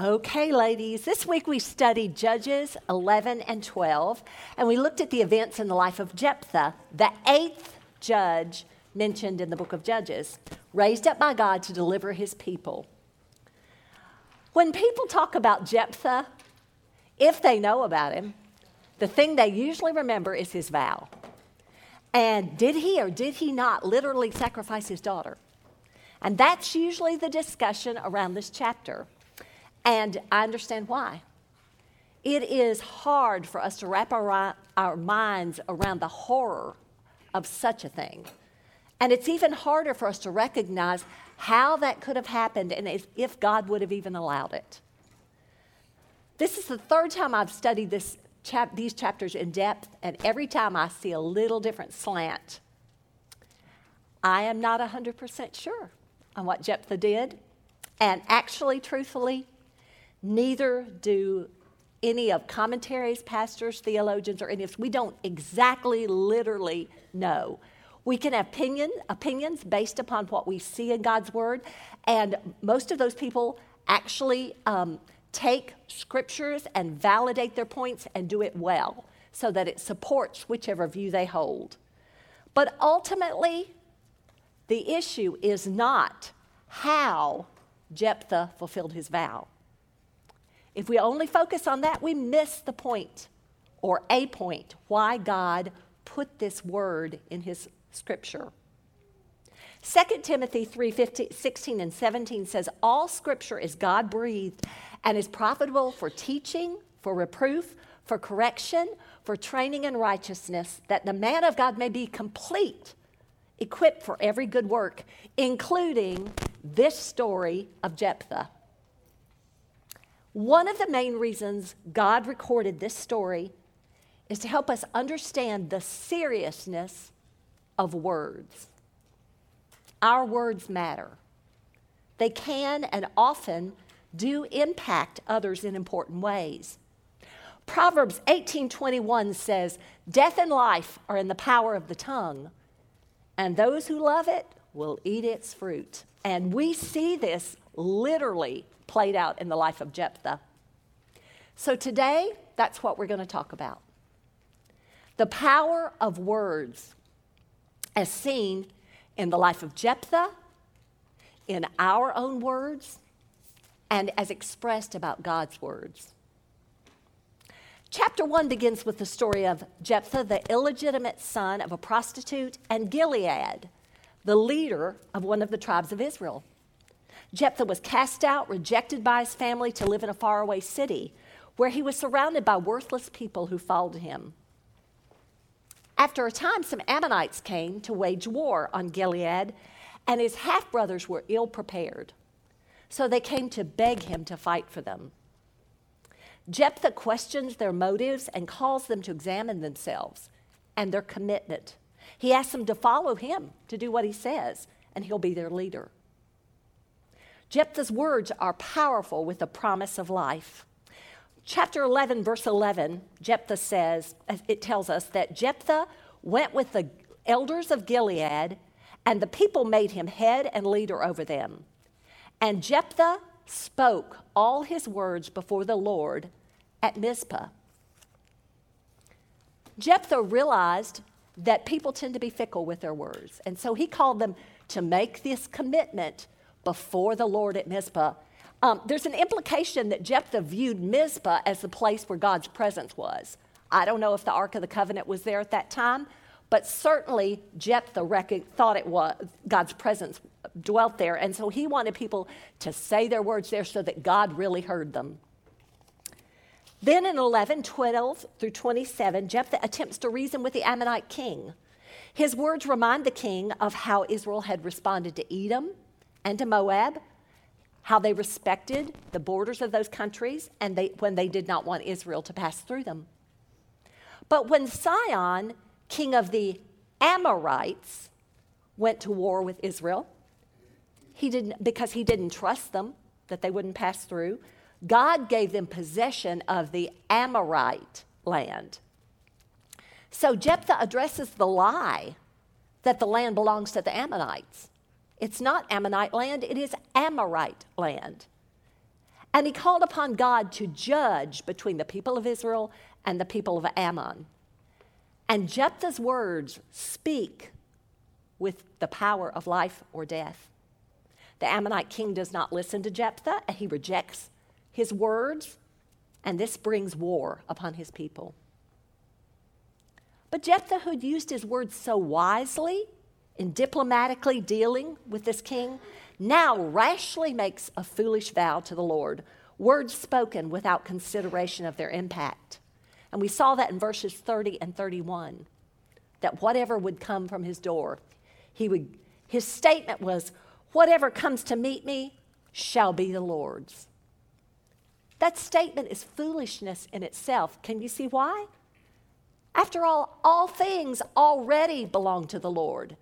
Okay, ladies, this week we studied Judges 11 and 12, and we looked at the events in the life of Jephthah, the eighth judge mentioned in the book of Judges, raised up by God to deliver his people. When people talk about Jephthah, if they know about him, the thing they usually remember is his vow. And did he or did he not literally sacrifice his daughter? And that's usually the discussion around this chapter. And I understand why. It is hard for us to wrap our, our minds around the horror of such a thing. And it's even harder for us to recognize how that could have happened and if, God would have even allowed it. This is the third time I've studied this chap- these chapters in depth, and every time I see a little different slant. I am not 100% sure on what Jephthah did, and actually, truthfully, neither do any of commentaries, pastors, theologians, or any of us. We don't exactly, literally know. We can have opinion, opinions based upon what we see in God's Word, and most of those people actually um, take scriptures and validate their points and do it well so that it supports whichever view they hold. But ultimately, the issue is not how Jephthah fulfilled his vow. If we only focus on that, we miss the point or a point why God put this word in his scripture. 2 Timothy 3 15, 16 and 17 says, All scripture is God breathed and is profitable for teaching, for reproof, for correction, for training in righteousness, that the man of God may be complete, equipped for every good work, including this story of Jephthah. One of the main reasons God recorded this story is to help us understand the seriousness of words. Our words matter. They can and often do impact others in important ways. Proverbs 18:21 says, "Death and life are in the power of the tongue, and those who love it will eat its fruit." And we see this literally played out in the life of Jephthah. So today, that's what we're going to talk about. The power of words as seen in the life of Jephthah, in our own words, and as expressed about God's words. Chapter 1 begins with the story of Jephthah, the illegitimate son of a prostitute, and Gilead, the leader of one of the tribes of Israel. Jephthah was cast out, rejected by his family to live in a faraway city where he was surrounded by worthless people who followed him. After a time, some Ammonites came to wage war on Gilead, and his half brothers were ill prepared. So they came to beg him to fight for them. Jephthah questions their motives and calls them to examine themselves and their commitment. He asks them to follow him, to do what he says, and he'll be their leader. Jephthah's words are powerful with the promise of life. Chapter 11, verse 11, Jephthah says, it tells us that Jephthah went with the elders of Gilead, and the people made him head and leader over them. And Jephthah spoke all his words before the Lord at Mizpah. Jephthah realized that people tend to be fickle with their words, and so he called them to make this commitment before the Lord at Mizpah. Um, there's an implication that Jephthah viewed Mizpah as the place where God's presence was. I don't know if the Ark of the Covenant was there at that time, but certainly Jephthah thought it was God's presence dwelt there. And so he wanted people to say their words there so that God really heard them. Then in 11, 12 through 27, Jephthah attempts to reason with the Ammonite king. His words remind the king of how Israel had responded to Edom and to Moab, how they respected the borders of those countries and they, when they did not want Israel to pass through them. But when Sihon king of the Amorites, went to war with Israel. He didn't, because he didn't trust them that they wouldn't pass through. God gave them possession of the Amorite land. So Jephthah addresses the lie that the land belongs to the Ammonites. It's not Ammonite land, it is Amorite land. And he called upon God to judge between the people of Israel and the people of Ammon. And Jephthah's words speak with the power of life or death. The Ammonite king does not listen to Jephthah, and he rejects his words, and this brings war upon his people. But Jephthah, who used his words so wisely in diplomatically dealing with this king, now rashly makes a foolish vow to the Lord, words spoken without consideration of their impact. And we saw that in verses 30 and 31, that whatever would come from his door, he would, his statement was, Whatever comes to meet me shall be the Lord's. That statement is foolishness in itself. Can you see why? After all, all things already belong to the Lord.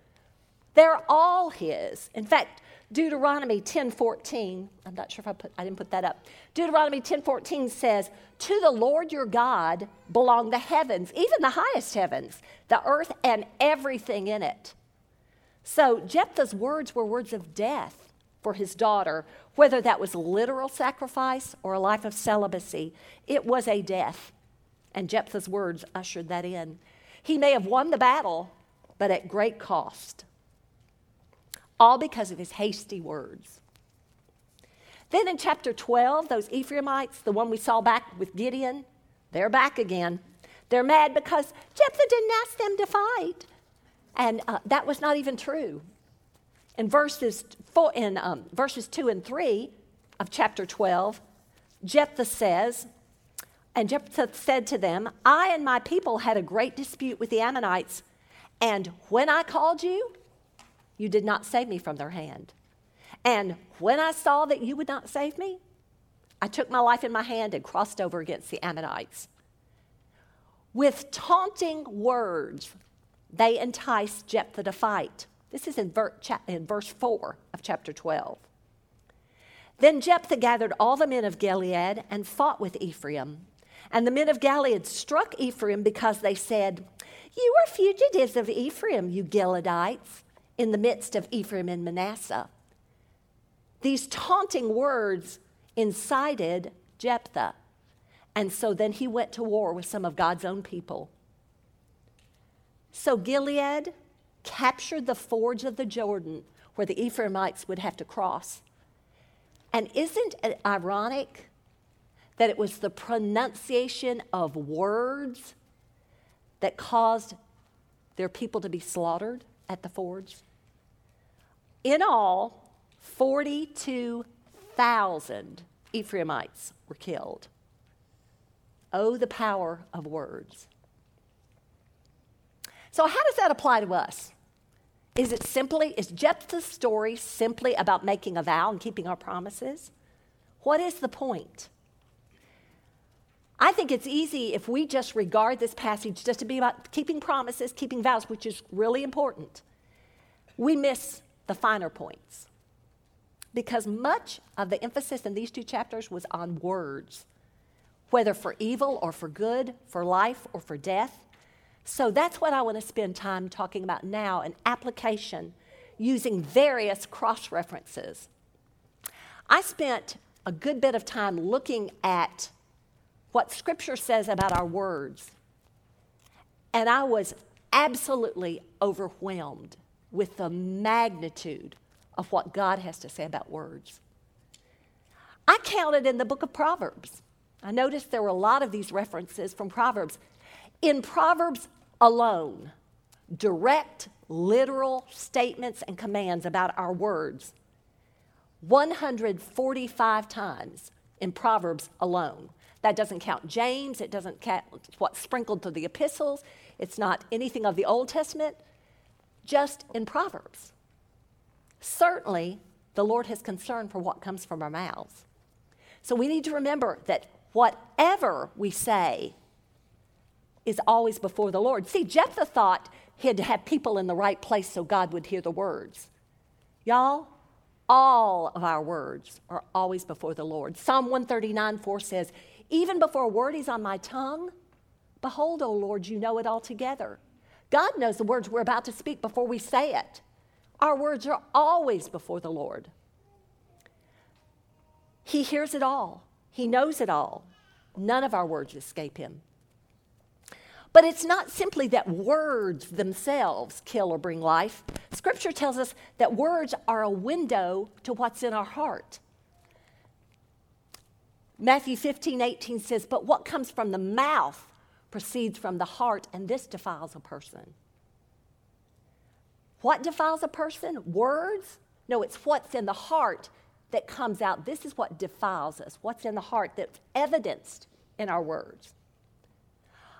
They're all his. In fact, Deuteronomy 10:14, I'm not sure if I put I didn't put that up. Deuteronomy 10:14 says, "To the Lord your God belong the heavens, even the highest heavens, the earth and everything in it." So Jephthah's words were words of death for his daughter, whether that was literal sacrifice or a life of celibacy. It was a death. And Jephthah's words ushered that in. He may have won the battle, but at great cost all because of his hasty words. Then in chapter 12, those Ephraimites, the one we saw back with Gideon, they're back again. They're mad because Jephthah didn't ask them to fight. And uh, that was not even true. In verses, four, in, um, verses 2 and 3 of chapter 12, Jephthah says, and Jephthah said to them, I and my people had a great dispute with the Ammonites, and when I called you, you did not save me from their hand. And when I saw that you would not save me, I took my life in my hand and crossed over against the Ammonites. With taunting words, they enticed Jephthah to fight. This is in, verse 4 of chapter 12. Then Jephthah gathered all the men of Gilead and fought with Ephraim. And the men of Gilead struck Ephraim because they said, You are fugitives of Ephraim, you Gileadites in the midst of Ephraim and Manasseh. These taunting words incited Jephthah. And so then he went to war with some of God's own people. So Gilead captured the fords of the Jordan where the Ephraimites would have to cross. And isn't it ironic that it was the pronunciation of words that caused their people to be slaughtered? At the fords. In all, 42,000 Ephraimites were killed. Oh, the power of words. So, how does that apply to us? Is it simply, is Jephthah's story simply about making a vow and keeping our promises? What is the point? I think it's easy if we just regard this passage just to be about keeping promises, keeping vows, which is really important. We miss the finer points because much of the emphasis in these two chapters was on words, whether for evil or for good, for life or for death. So that's what I want to spend time talking about now an application using various cross references. I spent a good bit of time looking at what Scripture says about our words. And I was absolutely overwhelmed with the magnitude of what God has to say about words. I counted in the book of Proverbs. I noticed there were a lot of these references from Proverbs. In Proverbs alone, direct, literal statements and commands about our words, 145 times in Proverbs alone. That doesn't count James, it doesn't count what's sprinkled through the epistles, it's not anything of the Old Testament, just in Proverbs. Certainly, the Lord has concern for what comes from our mouths. So we need to remember that whatever we say is always before the Lord. See, Jephthah thought he had to have people in the right place so God would hear the words. Y'all, all of our words are always before the Lord. Psalm 139 4 says, even before a word is on my tongue, behold, O Lord, you know it altogether. God knows the words we're about to speak before we say it. Our words are always before the Lord. He hears it all, He knows it all. None of our words escape Him. But it's not simply that words themselves kill or bring life. Scripture tells us that words are a window to what's in our heart. Matthew 15, 18 says, But what comes from the mouth proceeds from the heart, and this defiles a person. What defiles a person? Words? No, it's what's in the heart that comes out. This is what defiles us. What's in the heart that's evidenced in our words.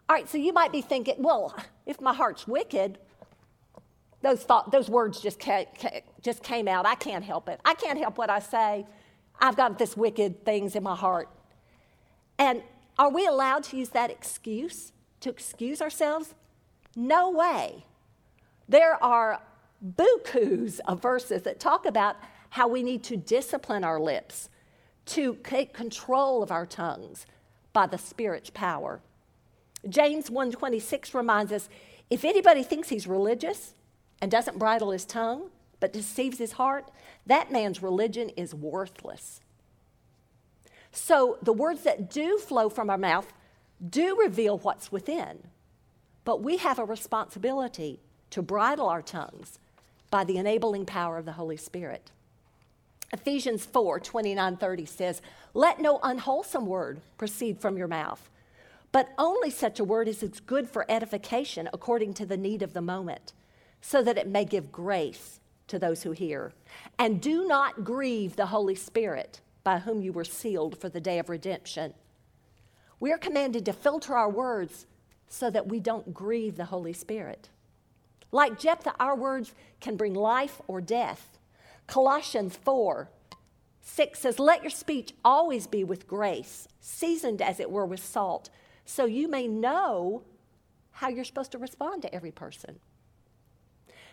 All right, so you might be thinking, well, if my heart's wicked, those, thought, those words just, came, just came out. I can't help it. I can't help what I say. I've got this wicked things in my heart. And are we allowed to use that excuse to excuse ourselves? No way. There are bukus of verses that talk about how we need to discipline our lips, to take control of our tongues by the Spirit's power. James 1:26 reminds us if anybody thinks he's religious and doesn't bridle his tongue but deceives his heart, that man's religion is worthless. So the words that do flow from our mouth do reveal what's within. But we have a responsibility to bridle our tongues by the enabling power of the Holy Spirit. Ephesians 4 29 30 says, Let no unwholesome word proceed from your mouth but only such a word as is good for edification according to the need of the moment, so that it may give grace to those who hear. And do not grieve the Holy Spirit, by whom you were sealed for the day of redemption. We are commanded to filter our words so that we don't grieve the Holy Spirit. Like Jephthah, our words can bring life or death. Colossians 4 6 says, Let your speech always be with grace, seasoned as it were with salt so you may know how you're supposed to respond to every person.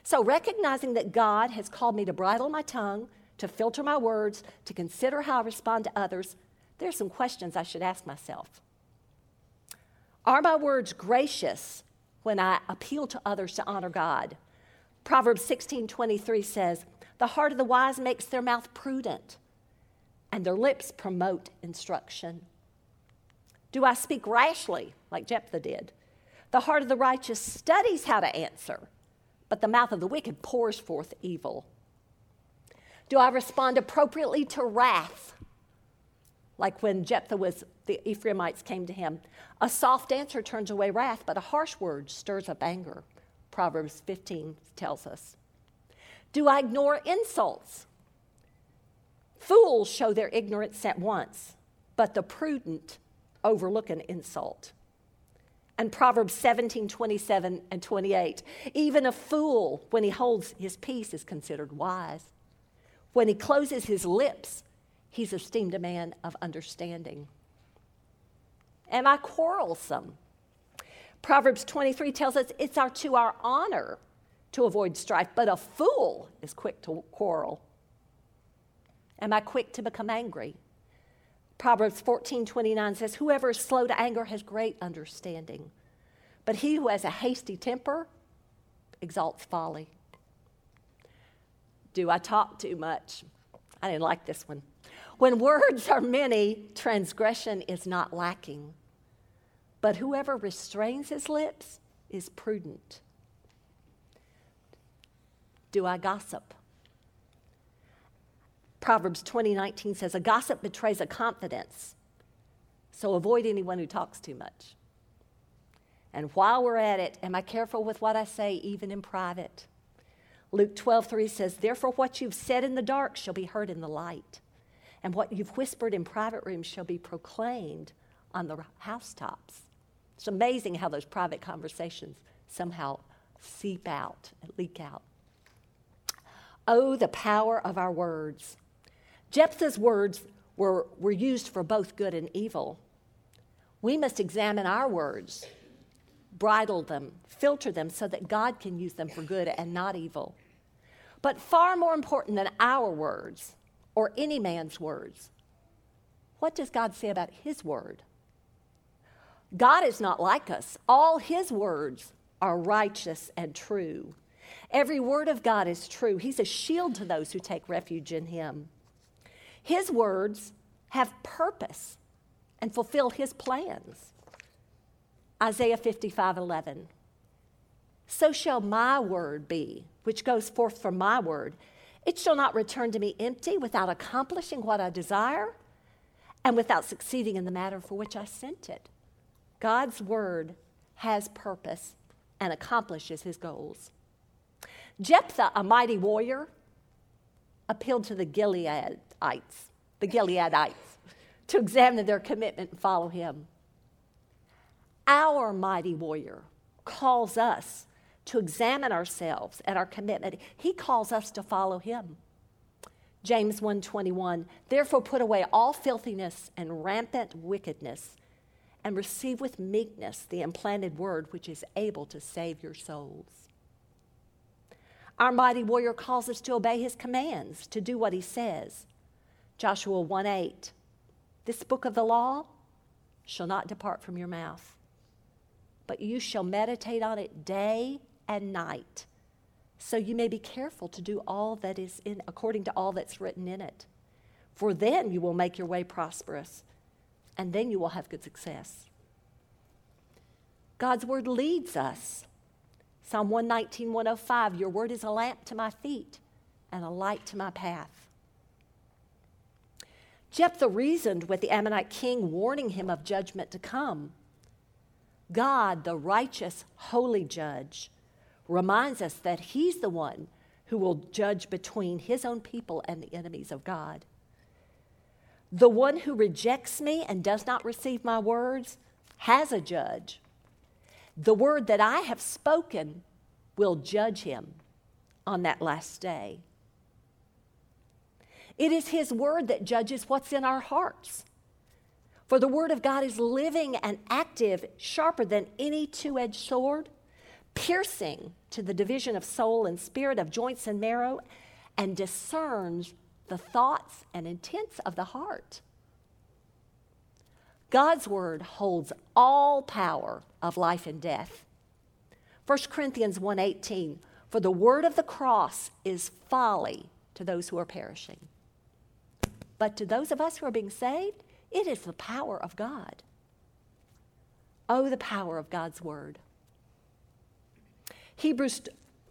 So, recognizing that God has called me to bridle my tongue, to filter my words, to consider how I respond to others, there are some questions I should ask myself. Are my words gracious when I appeal to others to honor God? Proverbs 16:23 says, "The heart of the wise makes their mouth prudent, and their lips promote instruction." Do I speak rashly, like Jephthah did? The heart of the righteous studies how to answer, but the mouth of the wicked pours forth evil. Do I respond appropriately to wrath? Like when Jephthah was, the Ephraimites came to him. A soft answer turns away wrath, but a harsh word stirs up anger. Proverbs 15 tells us. Do I ignore insults? Fools show their ignorance at once, but the prudent overlook an insult. And Proverbs 17, 27 and 28. Even a fool, when he holds his peace, is considered wise. When he closes his lips, he's esteemed a man of understanding. Am I quarrelsome? Proverbs 23 tells us it's our, to our honor to avoid strife, but a fool is quick to quarrel. Am I quick to become angry? Proverbs 14 29 says, Whoever is slow to anger has great understanding, but he who has a hasty temper exalts folly. Do I talk too much? I didn't like this one. When words are many, transgression is not lacking. But whoever restrains his lips is prudent. Do I gossip? Proverbs 20:19 says a gossip betrays a confidence. So avoid anyone who talks too much. And while we're at it, am I careful with what I say even in private? Luke 12:3 says, "Therefore what you've said in the dark shall be heard in the light, and what you've whispered in private rooms shall be proclaimed on the housetops." It's amazing how those private conversations somehow seep out leak out. Oh, the power of our words. Jephthah's words were, were used for both good and evil. We must examine our words, bridle them, filter them so that God can use them for good and not evil. But far more important than our words or any man's words, what does God say about His word? God is not like us. All His words are righteous and true. Every word of God is true. He's a shield to those who take refuge in Him. His words have purpose and fulfill his plans. Isaiah 55 11. So shall my word be, which goes forth from my word. It shall not return to me empty without accomplishing what I desire and without succeeding in the matter for which I sent it. God's word has purpose and accomplishes his goals. Jephthah, a mighty warrior, appealed to the Gileadites, the Gileadites, to examine their commitment and follow him. Our mighty warrior calls us to examine ourselves and our commitment. He calls us to follow him. James 1:21 Therefore put away all filthiness and rampant wickedness and receive with meekness the implanted word which is able to save your souls. Our mighty warrior calls us to obey his commands, to do what he says. Joshua 1 8. This book of the law shall not depart from your mouth, but you shall meditate on it day and night, so you may be careful to do all that is in according to all that's written in it. For then you will make your way prosperous, and then you will have good success. God's word leads us. Psalm 119, 105 Your word is a lamp to my feet and a light to my path. Jephthah reasoned with the Ammonite king, warning him of judgment to come. God, the righteous, holy judge, reminds us that he's the one who will judge between his own people and the enemies of God. The one who rejects me and does not receive my words has a judge. The word that I have spoken will judge him on that last day. It is His Word that judges what's in our hearts. For the Word of God is living and active, sharper than any two edged sword, piercing to the division of soul and spirit, of joints and marrow, and discerns the thoughts and intents of the heart. God's Word holds all power of life and death. 1 Corinthians 1:18 For the word of the cross is folly to those who are perishing. But to those of us who are being saved, it is the power of God. Oh, the power of God's word. Hebrews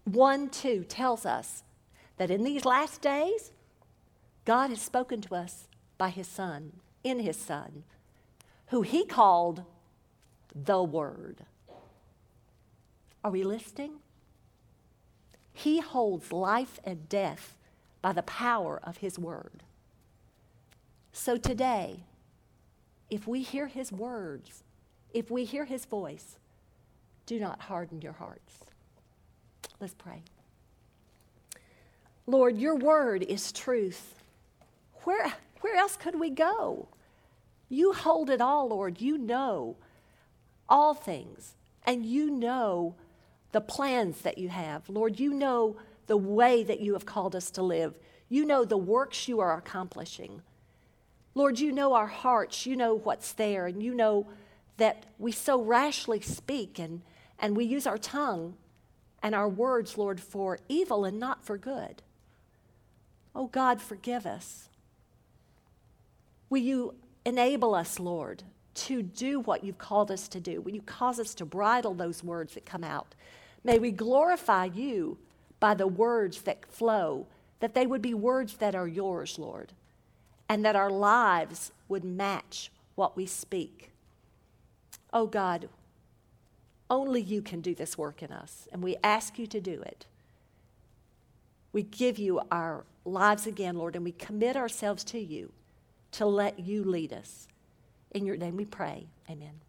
1 2 tells us that in these last days, God has spoken to us by his Son, in his Son, who he called the Word. Are we listening? He holds life and death by the power of his Word. So today, if we hear his words, if we hear his voice, do not harden your hearts. Let's pray. Lord, your word is truth. Where, where else could we go? You hold it all, Lord. You know all things, and you know the plans that you have. Lord, you know the way that you have called us to live. You know the works you are accomplishing. Lord, you know our hearts, you know what's there, and you know that we so rashly speak and, and we use our tongue and our words, Lord, for evil and not for good. Oh God, forgive us. Will you enable us, Lord, to do what you've called us to do? Will you cause us to bridle those words that come out? May we glorify you by the words that flow, that they would be words that are yours, Lord and that our lives would match what we speak. Oh God, only you can do this work in us, and we ask you to do it. We give you our lives again, Lord, and we commit ourselves to you to let you lead us. In your name we pray. Amen.